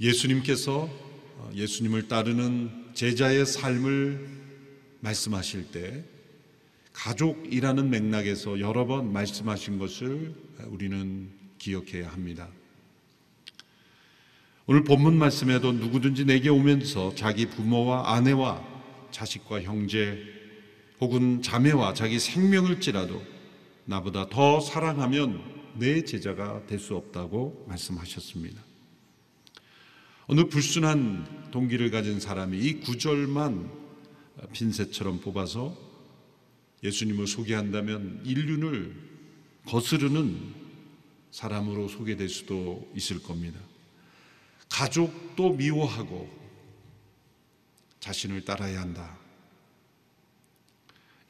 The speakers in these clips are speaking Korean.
예수님께서 예수님을 따르는 제자의 삶을 말씀하실 때 가족이라는 맥락에서 여러 번 말씀하신 것을 우리는 기억해야 합니다. 오늘 본문 말씀에도 누구든지 내게 오면서 자기 부모와 아내와 자식과 형제 혹은 자매와 자기 생명을지라도 나보다 더 사랑하면 내 제자가 될 수 없다고 말씀하셨습니다. 어느 불순한 동기를 가진 사람이 이 구절만 핀셋처럼 뽑아서 예수님을 소개한다면 인륜을 거스르는 사람으로 소개될 수도 있을 겁니다. 가족도 미워하고 자신을 따라야 한다.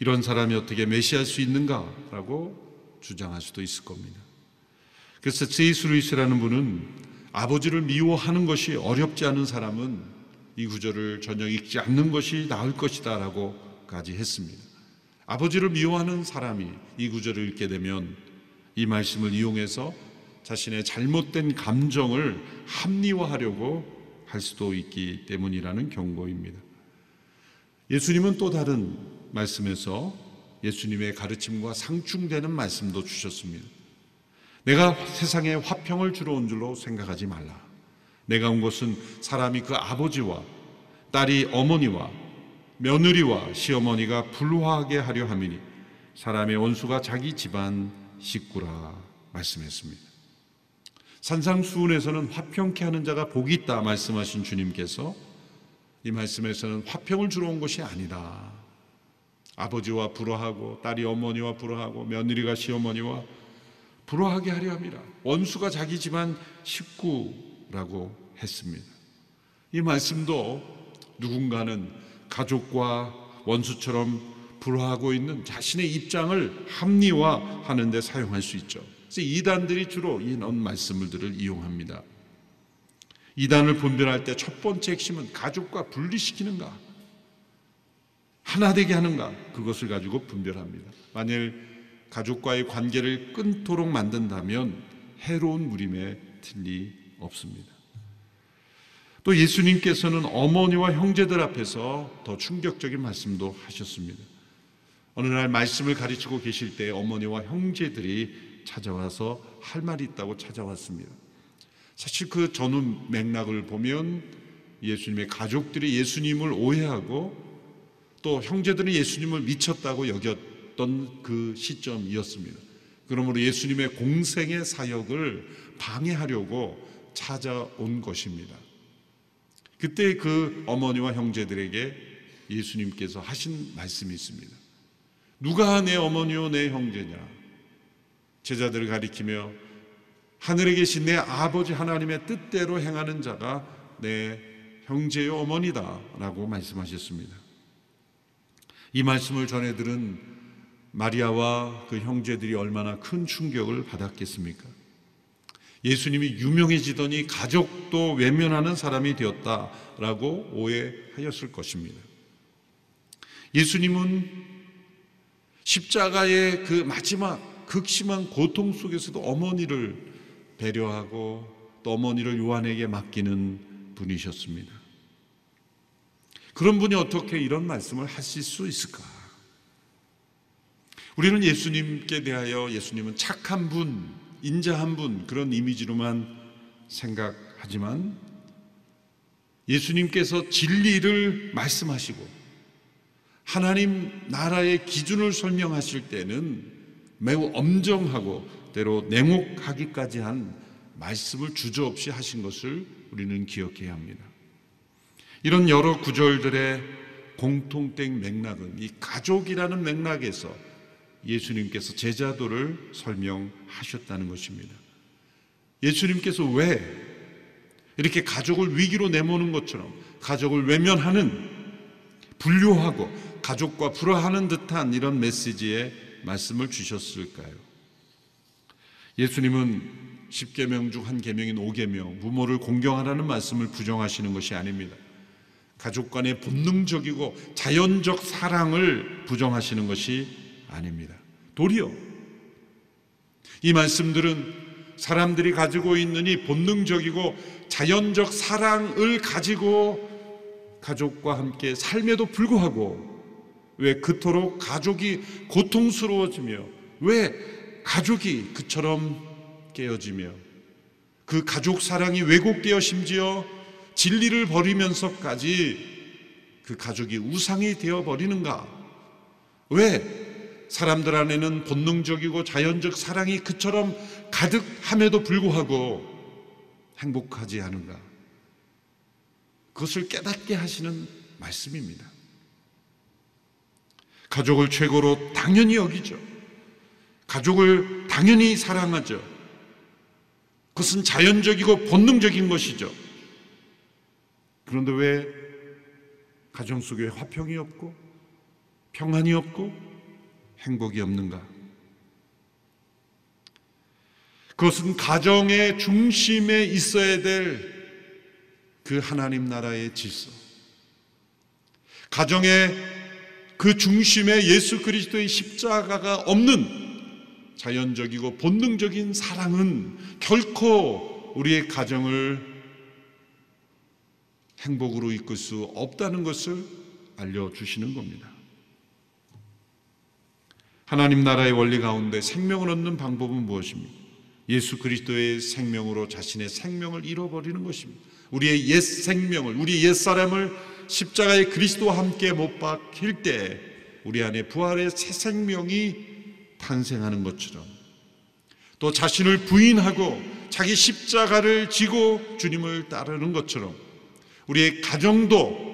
이런 사람이 어떻게 메시할 수 있는가라고 주장할 수도 있을 겁니다. 그래서 제이스 루이스라는 분은 아버지를 미워하는 것이 어렵지 않은 사람은 이 구절을 전혀 읽지 않는 것이 나을 것이다라고까지 했습니다. 아버지를 미워하는 사람이 이 구절을 읽게 되면 이 말씀을 이용해서 자신의 잘못된 감정을 합리화하려고 할 수도 있기 때문이라는 경고입니다. 예수님은 또 다른 말씀에서 예수님의 가르침과 상충되는 말씀도 주셨습니다. 내가 세상에 화평을 주러 온 줄로 생각하지 말라. 내가 온 것은 사람이 그 아버지와 딸이 어머니와 며느리와 시어머니가 불화하게 하려 함이니 사람의 원수가 자기 집안 식구라 말씀했습니다. 산상수훈에서는 화평케 하는 자가 복이 있다 말씀하신 주님께서 이 말씀에서는 화평을 주러 온 것이 아니다. 아버지와 불화하고 딸이 어머니와 불화하고 며느리가 시어머니와 불화하게 하려 함이라. 원수가 자기 집안 식구라고 했습니다. 이 말씀도 누군가는 가족과 원수처럼 불화하고 있는 자신의 입장을 합리화하는 데 사용할 수 있죠. 그래서 이단들이 주로 이런 말씀들을 이용합니다. 이단을 분별할 때 첫 번째 핵심은 가족과 분리시키는가, 하나 되게 하는가, 그것을 가지고 분별합니다. 만일 가족과의 관계를 끊도록 만든다면 해로운 무림에 틀리 없습니다. 또 예수님께서는 어머니와 형제들 앞에서 더 충격적인 말씀도 하셨습니다. 어느 날 말씀을 가르치고 계실 때 어머니와 형제들이 찾아와서 할 말이 있다고 찾아왔습니다. 사실 그 전후 맥락을 보면 예수님의 가족들이 예수님을 오해하고 또 형제들은 예수님을 미쳤다고 여겼 있었던 그 시점이었습니다. 그러므로 예수님의 공생의 사역을 방해하려고 찾아온 것입니다. 그때 그 어머니와 형제들에게 예수님께서 하신 말씀이 있습니다. 누가 내 어머니요 내 형제냐? 제자들을 가리키며 하늘에 계신 내 아버지 하나님의 뜻대로 행하는 자가 내 형제요 어머니다라고 말씀하셨습니다. 이 말씀을 전해 들은 마리아와 그 형제들이 얼마나 큰 충격을 받았겠습니까? 예수님이 유명해지더니 가족도 외면하는 사람이 되었다라고 오해하였을 것입니다. 예수님은 십자가의 그 마지막 극심한 고통 속에서도 어머니를 배려하고 또 어머니를 요한에게 맡기는 분이셨습니다. 그런 분이 어떻게 이런 말씀을 하실 수 있을까? 우리는 예수님께 대하여 예수님은 착한 분, 인자한 분 그런 이미지로만 생각하지만 예수님께서 진리를 말씀하시고 하나님 나라의 기준을 설명하실 때는 매우 엄정하고 때로 냉혹하기까지 한 말씀을 주저없이 하신 것을 우리는 기억해야 합니다. 이런 여러 구절들의 공통된 맥락은 이 가족이라는 맥락에서 예수님께서 제자도를 설명하셨다는 것입니다. 예수님께서 왜 이렇게 가족을 위기로 내모는 것처럼 가족을 외면하는 분류하고 가족과 불화하는 듯한 이런 메시지의 말씀을 주셨을까요? 예수님은 10계명 중 한 계명인 5계명 부모를 공경하라는 말씀을 부정하시는 것이 아닙니다. 가족 간의 본능적이고 자연적 사랑을 부정하시는 것이 아닙니다. 도리어 이 말씀들은 사람들이 가지고 있는 이 본능적이고 자연적 사랑을 가지고 가족과 함께 삶에도 불구하고 왜 그토록 가족이 고통스러워지며 왜 가족이 그처럼 깨어지며 그 가족 사랑이 왜곡되어 심지어 진리를 버리면서까지 그 가족이 우상이 되어 버리는가? 왜 사람들 안에는 본능적이고 자연적 사랑이 그처럼 가득함에도 불구하고 행복하지 않은가? 그것을 깨닫게 하시는 말씀입니다. 가족을 최고로 당연히 여기죠. 가족을 당연히 사랑하죠. 그것은 자연적이고 본능적인 것이죠. 그런데 왜 가정 속에 화평이 없고 평안이 없고 행복이 없는가? 그것은 가정의 중심에 있어야 될 그 하나님 나라의 질서. 가정의 그 중심에 예수 그리스도의 십자가가 없는 자연적이고 본능적인 사랑은 결코 우리의 가정을 행복으로 이끌 수 없다는 것을 알려주시는 겁니다. 하나님 나라의 원리 가운데 생명을 얻는 방법은 무엇입니까? 예수 그리스도의 생명으로 자신의 생명을 잃어버리는 것입니다. 우리의 옛 생명을, 우리 옛 사람을 십자가의 그리스도와 함께 못 박힐 때 우리 안에 부활의 새 생명이 탄생하는 것처럼 또 자신을 부인하고 자기 십자가를 지고 주님을 따르는 것처럼 우리의 가정도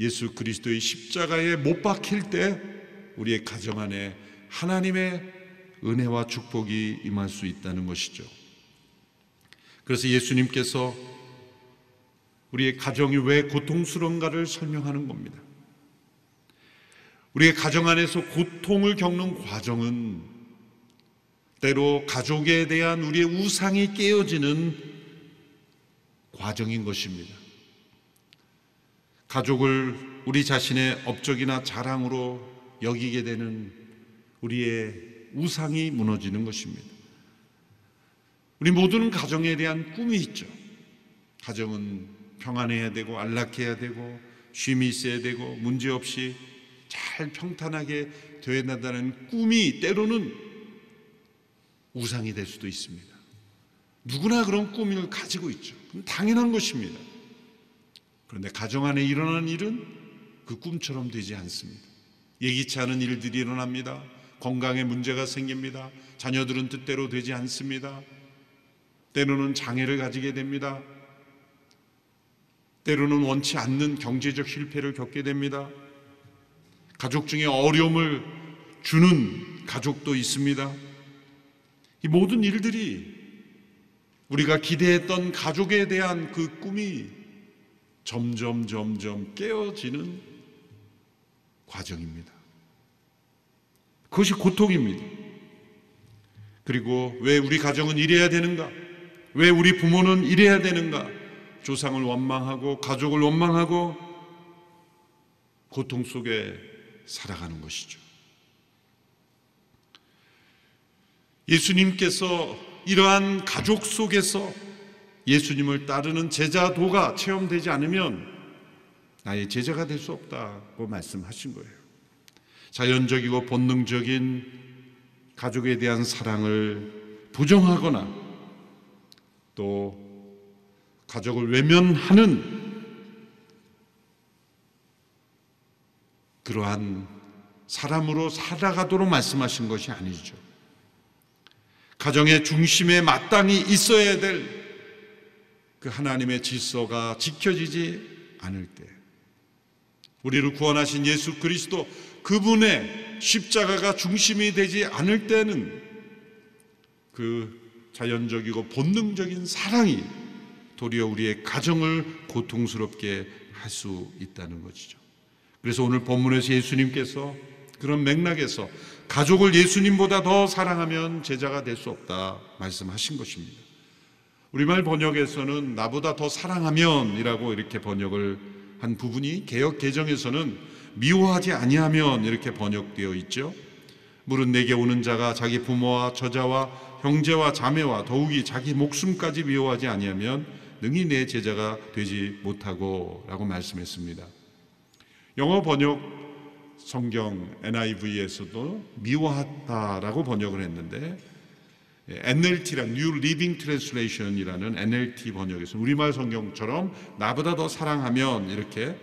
예수 그리스도의 십자가에 못 박힐 때 우리의 가정 안에 하나님의 은혜와 축복이 임할 수 있다는 것이죠. 그래서 예수님께서 우리의 가정이 왜 고통스러운가를 설명하는 겁니다. 우리의 가정 안에서 고통을 겪는 과정은 때로 가족에 대한 우리의 우상이 깨어지는 과정인 것입니다. 가족을 우리 자신의 업적이나 자랑으로 여기게 되는 우리의 우상이 무너지는 것입니다. 우리 모두는 가정에 대한 꿈이 있죠. 가정은 평안해야 되고 안락해야 되고 쉼이 있어야 되고 문제 없이 잘 평탄하게 되어야 된다는 꿈이 때로는 우상이 될 수도 있습니다. 누구나 그런 꿈을 가지고 있죠. 당연한 것입니다. 그런데 가정 안에 일어나는 일은 그 꿈처럼 되지 않습니다. 예기치 않은 일들이 일어납니다. 건강에 문제가 생깁니다. 자녀들은 뜻대로 되지 않습니다. 때로는 장애를 가지게 됩니다. 때로는 원치 않는 경제적 실패를 겪게 됩니다. 가족 중에 어려움을 주는 가족도 있습니다. 이 모든 일들이 우리가 기대했던 가족에 대한 그 꿈이 점점 점점 깨어지는 과정입니다. 그것이 고통입니다. 그리고 왜 우리 가정은 이래야 되는가? 왜 우리 부모는 이래야 되는가? 조상을 원망하고 가족을 원망하고 고통 속에 살아가는 것이죠. 예수님께서 이러한 가족 속에서 예수님을 따르는 제자도가 체험되지 않으면 나의 제자가 될 수 없다고 말씀하신 거예요. 자연적이고 본능적인 가족에 대한 사랑을 부정하거나 또 가족을 외면하는 그러한 사람으로 살아가도록 말씀하신 것이 아니죠. 가정의 중심에 마땅히 있어야 될 그 하나님의 질서가 지켜지지 않을 때, 우리를 구원하신 예수 그리스도 그분의 십자가가 중심이 되지 않을 때는 그 자연적이고 본능적인 사랑이 도리어 우리의 가정을 고통스럽게 할 수 있다는 것이죠. 그래서 오늘 본문에서 예수님께서 그런 맥락에서 가족을 예수님보다 더 사랑하면 제자가 될 수 없다 말씀하신 것입니다. 우리말 번역에서는 나보다 더 사랑하면이라고 이렇게 번역을 한 부분이 개혁 개정에서는 미워하지 아니하면 이렇게 번역되어 있죠. 물은 내게 오는 자가 자기 부모와 저자와 형제와 자매와 더욱이 자기 목숨까지 미워하지 아니하면 능히 내 제자가 되지 못하고라고 말씀했습니다. 영어 번역 성경 NIV에서도 미워하다라고 번역을 했는데 NLT란 New Living Translation이라는 NLT 번역에서 우리말 성경처럼 나보다 더 사랑하면 이렇게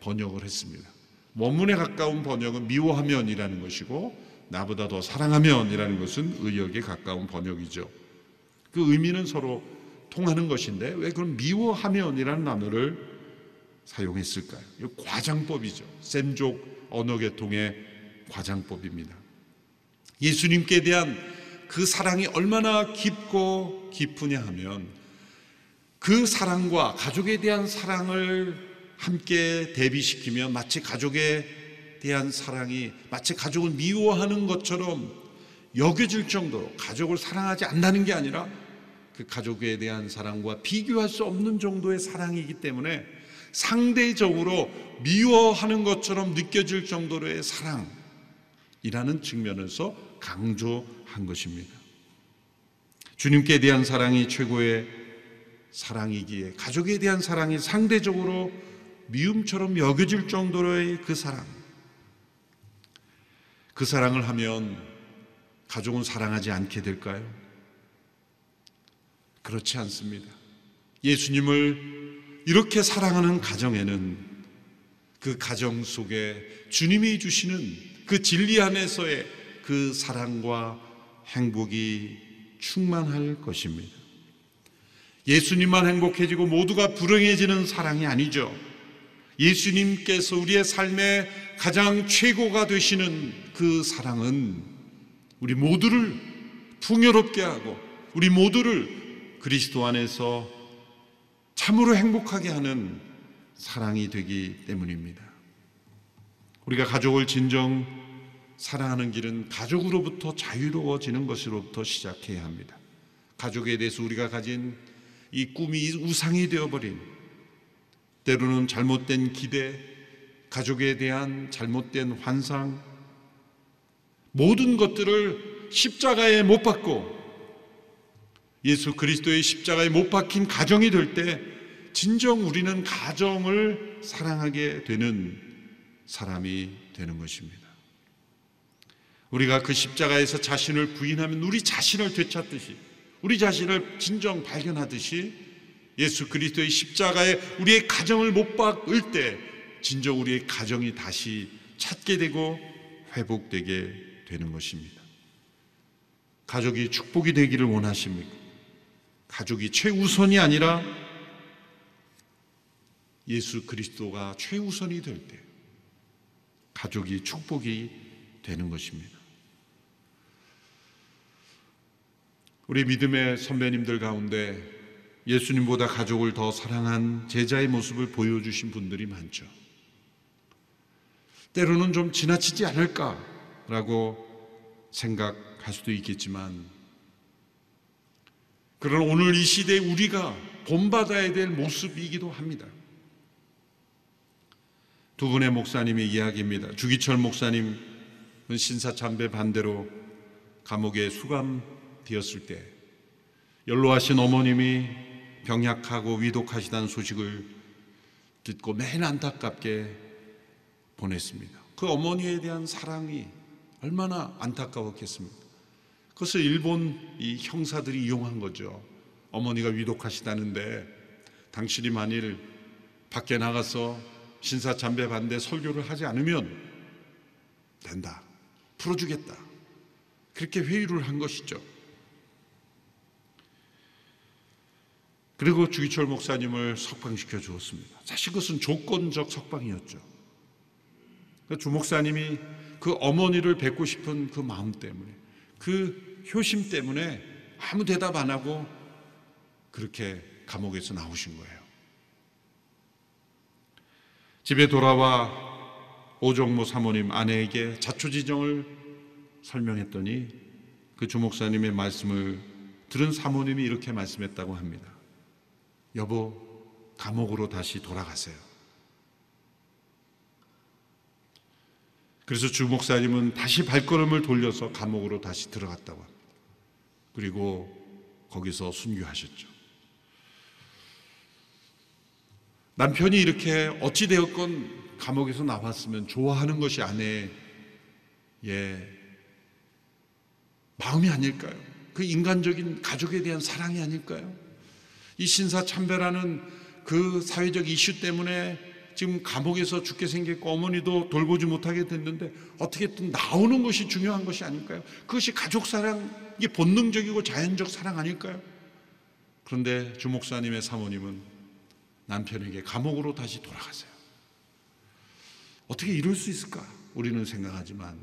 번역을 했습니다. 원문에 가까운 번역은 미워하면이라는 것이고 나보다 더 사랑하면이라는 것은 의역에 가까운 번역이죠. 그 의미는 서로 통하는 것인데 왜 그럼 미워하면이라는 단어를 사용했을까요? 이 과장법이죠. 셈족 언어 계통의 과장법입니다. 예수님께 대한 그 사랑이 얼마나 깊고 깊으냐 하면 그 사랑과 가족에 대한 사랑을 함께 대비시키면 마치 가족에 대한 사랑이 마치 가족을 미워하는 것처럼 여겨질 정도로 가족을 사랑하지 않는다는 게 아니라 그 가족에 대한 사랑과 비교할 수 없는 정도의 사랑이기 때문에 상대적으로 미워하는 것처럼 느껴질 정도로의 사랑이라는 측면에서 강조한 것입니다. 주님께 대한 사랑이 최고의 사랑이기에 가족에 대한 사랑이 상대적으로 미움처럼 여겨질 정도로의 그 사랑. 그 사랑을 하면 가족은 사랑하지 않게 될까요? 그렇지 않습니다. 예수님을 이렇게 사랑하는 가정에는 그 가정 속에 주님이 주시는 그 진리 안에서의 그 사랑과 행복이 충만할 것입니다. 예수님만 행복해지고 모두가 불행해지는 사랑이 아니죠. 예수님께서 우리의 삶의 가장 최고가 되시는 그 사랑은 우리 모두를 풍요롭게 하고 우리 모두를 그리스도 안에서 참으로 행복하게 하는 사랑이 되기 때문입니다. 우리가 가족을 진정 사랑하는 길은 가족으로부터 자유로워지는 것으로부터 시작해야 합니다. 가족에 대해서 우리가 가진 이 꿈이 우상이 되어버린 때로는 잘못된 기대, 가족에 대한 잘못된 환상, 모든 것들을 십자가에 못 박고 예수 그리스도의 십자가에 못 박힌 가정이 될 때 진정 우리는 가정을 사랑하게 되는 사람이 되는 것입니다. 우리가 그 십자가에서 자신을 부인하면 우리 자신을 되찾듯이 우리 자신을 진정 발견하듯이 예수 그리스도의 십자가에 우리의 가정을 못 박을 때 진정 우리의 가정이 다시 찾게 되고 회복되게 되는 것입니다. 가족이 축복이 되기를 원하십니까? 가족이 최우선이 아니라 예수 그리스도가 최우선이 될 때 가족이 축복이 되는 것입니다. 우리 믿음의 선배님들 가운데 예수님보다 가족을 더 사랑한 제자의 모습을 보여주신 분들이 많죠. 때로는 좀 지나치지 않을까라고 생각할 수도 있겠지만, 그런 오늘 이 시대에 우리가 본받아야 될 모습이기도 합니다. 두 분의 목사님의 이야기입니다. 주기철 목사님은 신사참배 반대로 감옥에 수감 되었을 때 연로하신 어머님이 병약하고 위독하시다는 소식을 듣고 매일 안타깝게 보냈습니다. 그 어머니에 대한 사랑이 얼마나 안타까웠겠습니까? 그것을 일본 이 형사들이 이용한 거죠. 어머니가 위독하시다는데 당신이 만일 밖에 나가서 신사 참배 반대 설교를 하지 않으면 된다. 풀어주겠다. 그렇게 회유를 한 것이죠. 그리고 주기철 목사님을 석방시켜 주었습니다. 사실 그것은 조건적 석방이었죠. 그주 목사님이 그 어머니를 뵙고 싶은 그 마음 때문에, 그 효심 때문에 아무 대답 안 하고 그렇게 감옥에서 나오신 거예요. 집에 돌아와 오정모 사모님 아내에게 자초지정을 설명했더니 그 주목사님의 말씀을 들은 사모님이 이렇게 말씀했다고 합니다. 여보, 감옥으로 다시 돌아가세요. 그래서 주 목사님은 다시 발걸음을 돌려서 감옥으로 다시 들어갔다고 합니다. 그리고 거기서 순교하셨죠. 남편이 이렇게 어찌되었건 감옥에서 나왔으면 좋아하는 것이 아내의 마음이 아닐까요? 그 인간적인 가족에 대한 사랑이 아닐까요? 이 신사참배라는 그 사회적 이슈 때문에 지금 감옥에서 죽게 생겼고 어머니도 돌보지 못하게 됐는데 어떻게든 나오는 것이 중요한 것이 아닐까요? 그것이 가족 사랑, 이게 본능적이고 자연적 사랑 아닐까요? 그런데 주목사님의 사모님은 남편에게 감옥으로 다시 돌아가세요. 어떻게 이럴 수 있을까? 우리는 생각하지만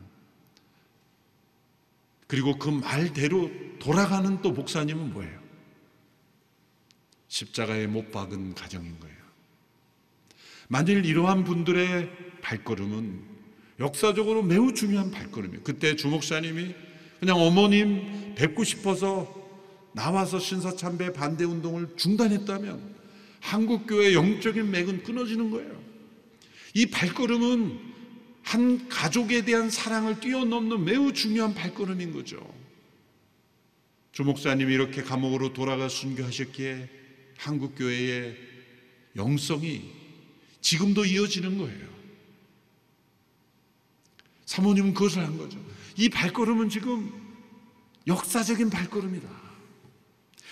그리고 그 말대로 돌아가는 또 목사님은 뭐예요? 십자가에 못 박은 가정인 거예요. 만일 이러한 분들의 발걸음은 역사적으로 매우 중요한 발걸음이에요. 그때 주목사님이 그냥 어머님 뵙고 싶어서 나와서 신사참배 반대 운동을 중단했다면 한국교회 영적인 맥은 끊어지는 거예요. 이 발걸음은 한 가족에 대한 사랑을 뛰어넘는 매우 중요한 발걸음인 거죠. 주목사님이 이렇게 감옥으로 돌아가 순교하셨기에 한국 교회의 영성이 지금도 이어지는 거예요. 사모님은 그것을 한 거죠. 이 발걸음은 지금 역사적인 발걸음이다.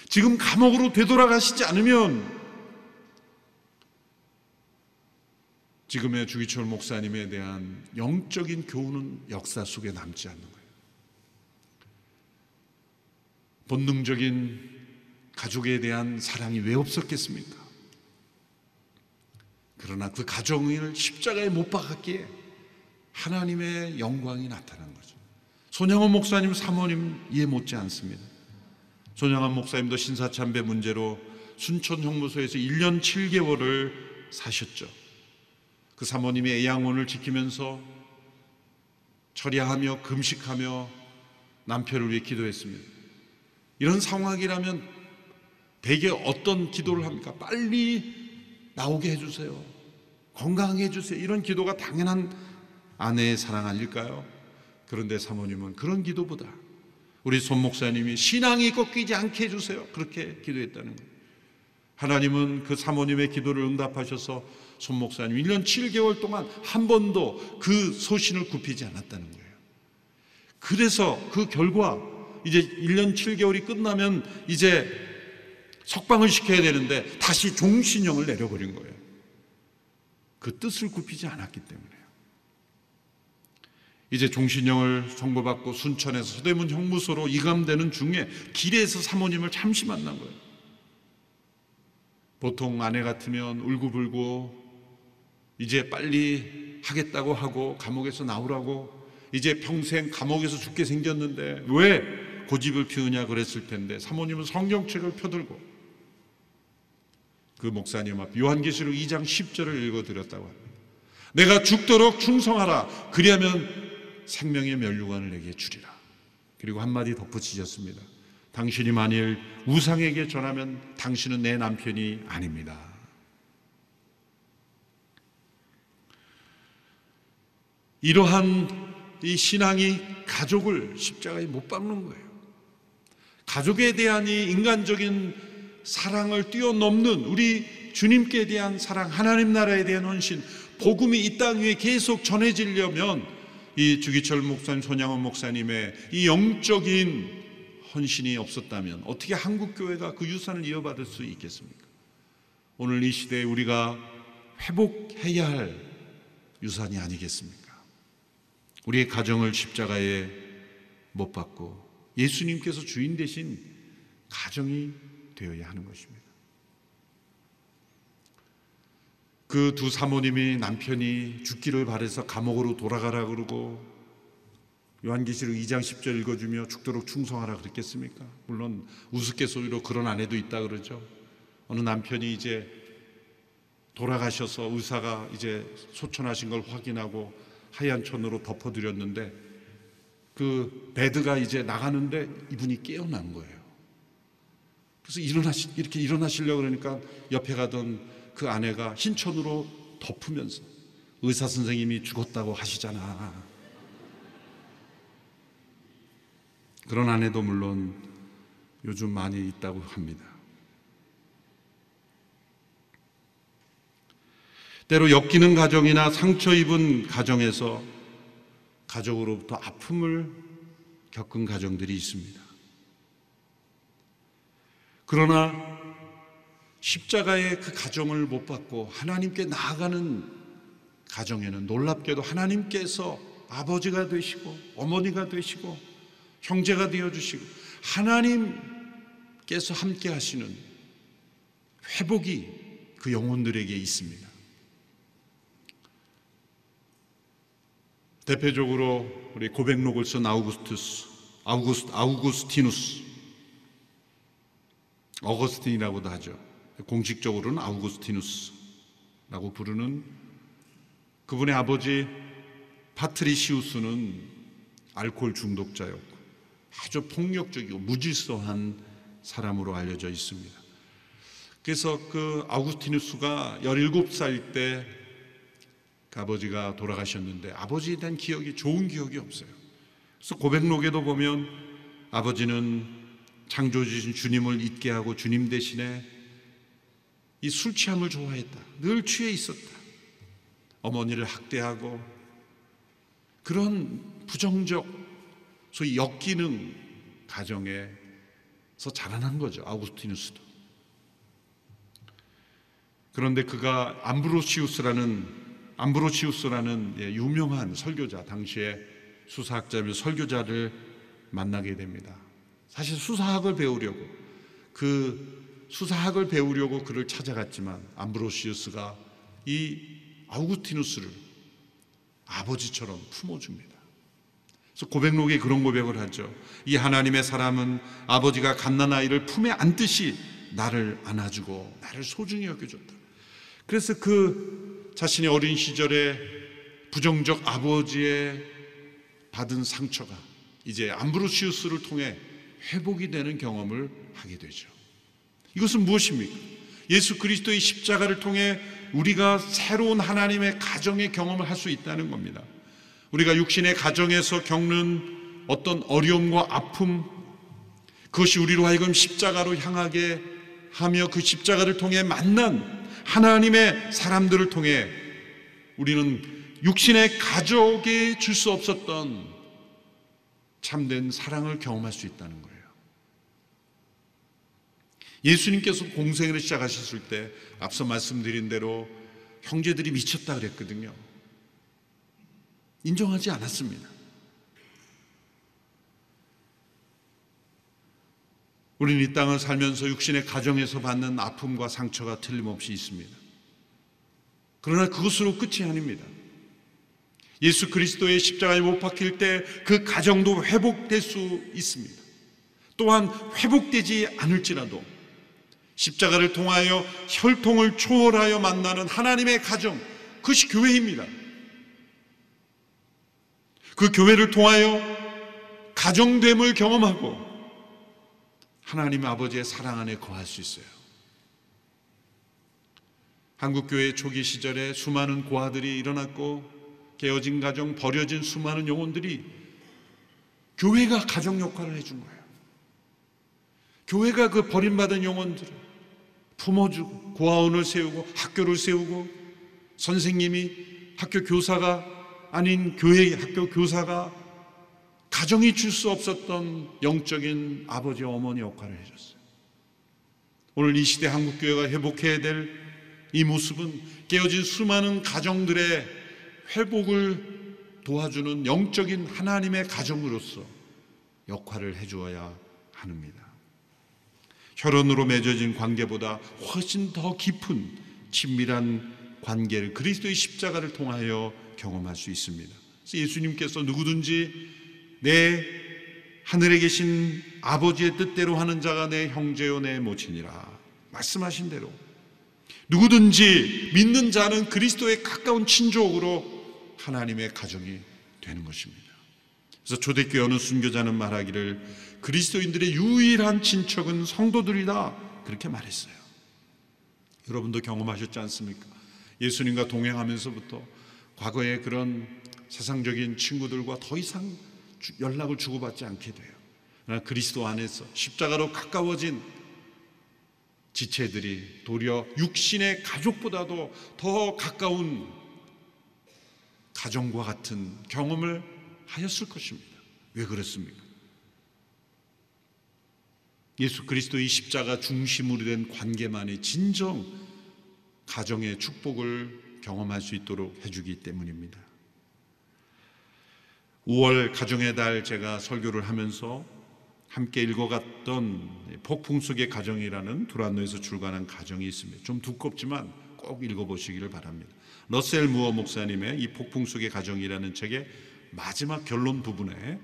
지금 감옥으로 되돌아가시지 않으면 지금의 주기철 목사님에 대한 영적인 교훈은 역사 속에 남지 않는 거예요. 본능적인 가족에 대한 사랑이 왜 없었겠습니까? 그러나 그 가정을 십자가에 못 박았기에 하나님의 영광이 나타난 거죠. 손양원 목사님 사모님 이해 못지 않습니다. 손양원 목사님도 신사참배 문제로 순천 형무소에서 1년 7개월을 사셨죠. 그 사모님이 애양원을 지키면서 처리하며 금식하며 남편을 위해 기도했습니다. 이런 상황이라면 대개 어떤 기도를 합니까? 빨리 나오게 해주세요. 건강하게 해주세요. 이런 기도가 당연한 아내의 사랑 아닐까요? 그런데 사모님은 그런 기도보다 우리 손 목사님이 신앙이 꺾이지 않게 해주세요. 그렇게 기도했다는 거예요. 하나님은 그 사모님의 기도를 응답하셔서 손 목사님 1년 7개월 동안 한 번도 그 소신을 굽히지 않았다는 거예요. 그래서 그 결과 이제 1년 7개월이 끝나면 이제 석방을 시켜야 되는데 다시 종신형을 내려버린 거예요. 그 뜻을 굽히지 않았기 때문에요. 이제 종신형을 선고받고 순천에서 서대문 형무소로 이감되는 중에 길에서 사모님을 잠시 만난 거예요. 보통 아내 같으면 울고불고 이제 빨리 하겠다고 하고 감옥에서 나오라고 이제 평생 감옥에서 죽게 생겼는데 왜 고집을 피우냐 그랬을 텐데 사모님은 성경책을 펴들고 그 목사님 앞 요한계시록 2장 10절을 읽어 드렸다고 합니다. 내가 죽도록 충성하라. 그리하면 생명의 면류관을 내게 주리라. 그리고 한마디 덧붙이셨습니다. 당신이 만일 우상에게 전하면 당신은 내 남편이 아닙니다. 이러한 이 신앙이 가족을 십자가에 못 박는 거예요. 가족에 대한 이 인간적인 사랑을 뛰어넘는 우리 주님께 대한 사랑, 하나님 나라에 대한 헌신, 복음이 이 땅 위에 계속 전해지려면 이 주기철 목사님, 손양원 목사님의 이 영적인 헌신이 없었다면 어떻게 한국 교회가 그 유산을 이어받을 수 있겠습니까? 오늘 이 시대에 우리가 회복해야 할 유산이 아니겠습니까? 우리의 가정을 십자가에 못 박고 예수님께서 주인 되신 가정이 되어야 하는 것입니다. 그 두 사모님이 남편이 죽기를 바래서 감옥으로 돌아가라 그러고 요한계시록 2장 10절 읽어주며 죽도록 충성하라 그랬겠습니까? 물론 우스갯소리로 그런 아내도 있다 그러죠. 어느 남편이 이제 돌아가셔서 의사가 이제 소천하신 걸 확인하고 하얀 천으로 덮어드렸는데 그 베드가 이제 나가는데 이분이 깨어난 거예요. 그래서 일어나시, 이렇게 일어나시려고 그러니까 옆에 가던 그 아내가 흰천으로 덮으면서 의사 선생님이 죽었다고 하시잖아. 그런 아내도 물론 요즘 많이 있다고 합니다. 때로 엮이는 가정이나 상처 입은 가정에서 가족으로부터 아픔을 겪은 가정들이 있습니다. 그러나 십자가의 그 가정을 못 받고 하나님께 나아가는 가정에는 놀랍게도 하나님께서 아버지가 되시고 어머니가 되시고 형제가 되어 주시고 하나님께서 함께 하시는 회복이 그 영혼들에게 있습니다. 대표적으로 우리 고백록을 쓴 아우구스투스, 아우구스, 아우구스티누스, 어거스틴이라고도 하죠. 공식적으로는 아우구스티누스라고 부르는 그분의 아버지 파트리시우스는 알코올 중독자였고 아주 폭력적이고 무질서한 사람으로 알려져 있습니다. 그래서 그 아우구스티누스가 17살 때 그 아버지가 돌아가셨는데 아버지에 대한 기억이 좋은 기억이 없어요. 그래서 고백록에도 보면 아버지는 창조주신 주님을 잊게 하고 주님 대신에 이 술 취함을 좋아했다. 늘 취해 있었다. 어머니를 학대하고 그런 부정적 소위 역기능 가정에서 자라난 거죠. 아우구스티누스도. 그런데 그가 암브로시우스라는 암브로시우스라는 예, 유명한 설교자 당시에 수사학자며 설교자를 만나게 됩니다. 사실 수사학을 배우려고 그 수사학을 배우려고 그를 찾아갔지만 암브로시우스가 이 아우구티누스를 아버지처럼 품어줍니다. 그래서 고백록에 그런 고백을 하죠. 이 하나님의 사람은 아버지가 갓난아이를 품에 안듯이 나를 안아주고 나를 소중히 여겨줬다. 그래서 그 자신의 어린 시절에 부정적 아버지의 받은 상처가 이제 암브로시우스를 통해 회복이 되는 경험을 하게 되죠. 이것은 무엇입니까? 예수 그리스도의 십자가를 통해 우리가 새로운 하나님의 가정의 경험을 할 수 있다는 겁니다. 우리가 육신의 가정에서 겪는 어떤 어려움과 아픔, 그것이 우리로 하여금 십자가로 향하게 하며 그 십자가를 통해 만난 하나님의 사람들을 통해 우리는 육신의 가족이 줄 수 없었던 참된 사랑을 경험할 수 있다는 거 예수님께서 공생을 시작하셨을 때 앞서 말씀드린 대로 형제들이 미쳤다 그랬거든요. 인정하지 않았습니다. 우리는 이 땅을 살면서 육신의 가정에서 받는 아픔과 상처가 틀림없이 있습니다. 그러나 그것으로 끝이 아닙니다. 예수 그리스도의 십자가에 못 박힐 때 그 가정도 회복될 수 있습니다. 또한 회복되지 않을지라도 십자가를 통하여 혈통을 초월하여 만나는 하나님의 가정, 그것이 교회입니다. 그 교회를 통하여 가정됨을 경험하고 하나님 아버지의 사랑 안에 거할 수 있어요. 한국교회 초기 시절에 수많은 고아들이 일어났고 깨어진 가정, 버려진 수많은 영혼들이 교회가 가정 역할을 해준 거예요. 교회가 그 버림받은 영혼들을 품어주고 고아원을 세우고 학교를 세우고 선생님이 학교 교사가 아닌 교회 학교 교사가 가정이 줄 수 없었던 영적인 아버지 어머니 역할을 해줬어요. 오늘 이 시대 한국 교회가 회복해야 될 이 모습은 깨어진 수많은 가정들의 회복을 도와주는 영적인 하나님의 가정으로서 역할을 해주어야 합니다. 혈연으로 맺어진 관계보다 훨씬 더 깊은 친밀한 관계를 그리스도의 십자가를 통하여 경험할 수 있습니다. 예수님께서 누구든지 내 하늘에 계신 아버지의 뜻대로 하는 자가 내 형제요 내 모친이라 말씀하신 대로 누구든지 믿는 자는 그리스도의 가까운 친족으로 하나님의 가정이 되는 것입니다. 그래서 초대교회 어느 순교자는 말하기를 그리스도인들의 유일한 친척은 성도들이다 그렇게 말했어요. 여러분도 경험하셨지 않습니까? 예수님과 동행하면서부터 과거의 그런 세상적인 친구들과 더 이상 연락을 주고받지 않게 돼요. 그리스도 안에서 십자가로 가까워진 지체들이 도리어 육신의 가족보다도 더 가까운 가정과 같은 경험을 하였을 것입니다. 왜 그렇습니까? 예수 그리스도의 십자가 중심으로 된 관계만이 진정 가정의 축복을 경험할 수 있도록 해주기 때문입니다. 5월 가정의 달 제가 설교를 하면서 함께 읽어갔던 폭풍 속의 가정이라는 두란노에서 출간한 가정이 있습니다. 좀 두껍지만 꼭 읽어보시기를 바랍니다. 러셀 무어 목사님의 이 폭풍 속의 가정이라는 책의 마지막 결론 부분에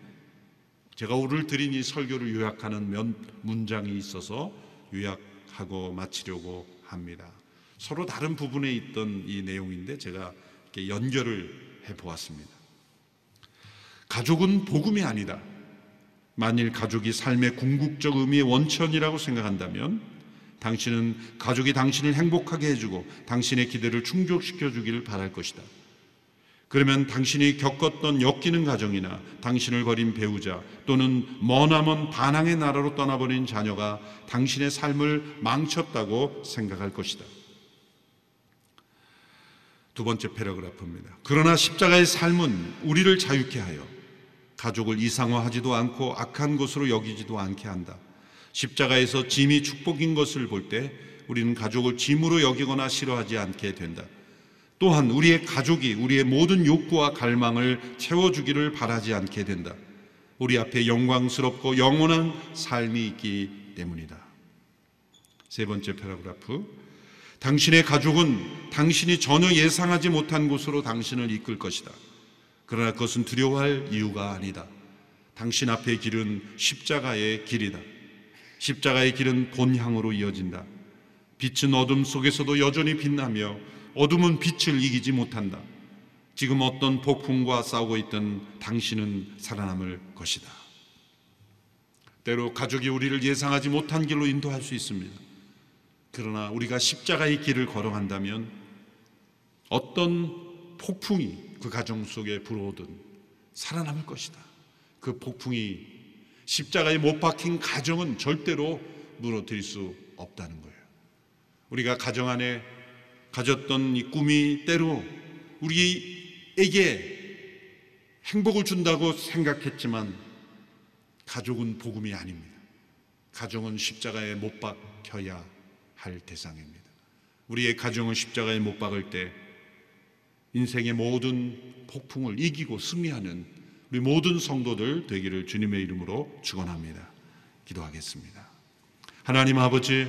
제가 오늘 드린 이 설교를 요약하는 면 문장이 있어서 요약하고 마치려고 합니다. 서로 다른 부분에 있던 이 내용인데 제가 이렇게 연결을 해 보았습니다. 가족은 복음이 아니다. 만일 가족이 삶의 궁극적 의미의 원천이라고 생각한다면 당신은 가족이 당신을 행복하게 해주고 당신의 기대를 충족시켜 주기를 바랄 것이다. 그러면 당신이 겪었던 엮이는 가정이나 당신을 버린 배우자 또는 머나먼 반항의 나라로 떠나버린 자녀가 당신의 삶을 망쳤다고 생각할 것이다. 두 번째 패러그래프입니다. 그러나 십자가의 삶은 우리를 자유케 하여 가족을 이상화하지도 않고 악한 것으로 여기지도 않게 한다. 십자가에서 짐이 축복인 것을 볼 때 우리는 가족을 짐으로 여기거나 싫어하지 않게 된다. 또한 우리의 가족이 우리의 모든 욕구와 갈망을 채워주기를 바라지 않게 된다. 우리 앞에 영광스럽고 영원한 삶이 있기 때문이다. 세 번째 paragraph. 당신의 가족은 당신이 전혀 예상하지 못한 곳으로 당신을 이끌 것이다. 그러나 그것은 두려워할 이유가 아니다. 당신 앞의 길은 십자가의 길이다. 십자가의 길은 본향으로 이어진다. 빛은 어둠 속에서도 여전히 빛나며 어둠은 빛을 이기지 못한다. 지금 어떤 폭풍과 싸우고 있던 당신은 살아남을 것이다. 때로 가족이 우리를 예상하지 못한 길로 인도할 수 있습니다. 그러나 우리가 십자가의 길을 걸어간다면 어떤 폭풍이 그 가정 속에 불어오든 살아남을 것이다. 그 폭풍이 십자가에 못 박힌 가정은 절대로 무너뜨릴 수 없다는 거예요. 우리가 가정 안에 가졌던 이 꿈이 때로 우리에게 행복을 준다고 생각했지만 가족은 복음이 아닙니다. 가정은 십자가에 못 박혀야 할 대상입니다. 우리의 가정은 십자가에 못 박을 때 인생의 모든 폭풍을 이기고 승리하는 우리 모든 성도들 되기를 주님의 이름으로 축원합니다. 기도하겠습니다. 하나님 아버지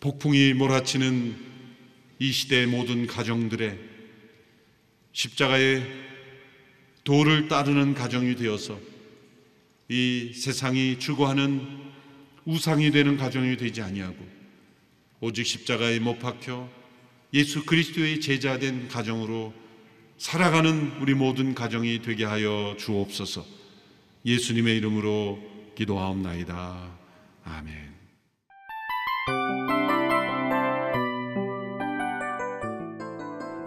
폭풍이 몰아치는 이 시대의 모든 가정들의 십자가의 도를 따르는 가정이 되어서 이 세상이 추구하는 우상이 되는 가정이 되지 아니하고 오직 십자가에 못 박혀 예수 그리스도의 제자 된 가정으로 살아가는 우리 모든 가정이 되게 하여 주옵소서. 예수님의 이름으로 기도하옵나이다. 아멘.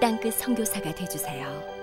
땅끝 성교사가 되주세요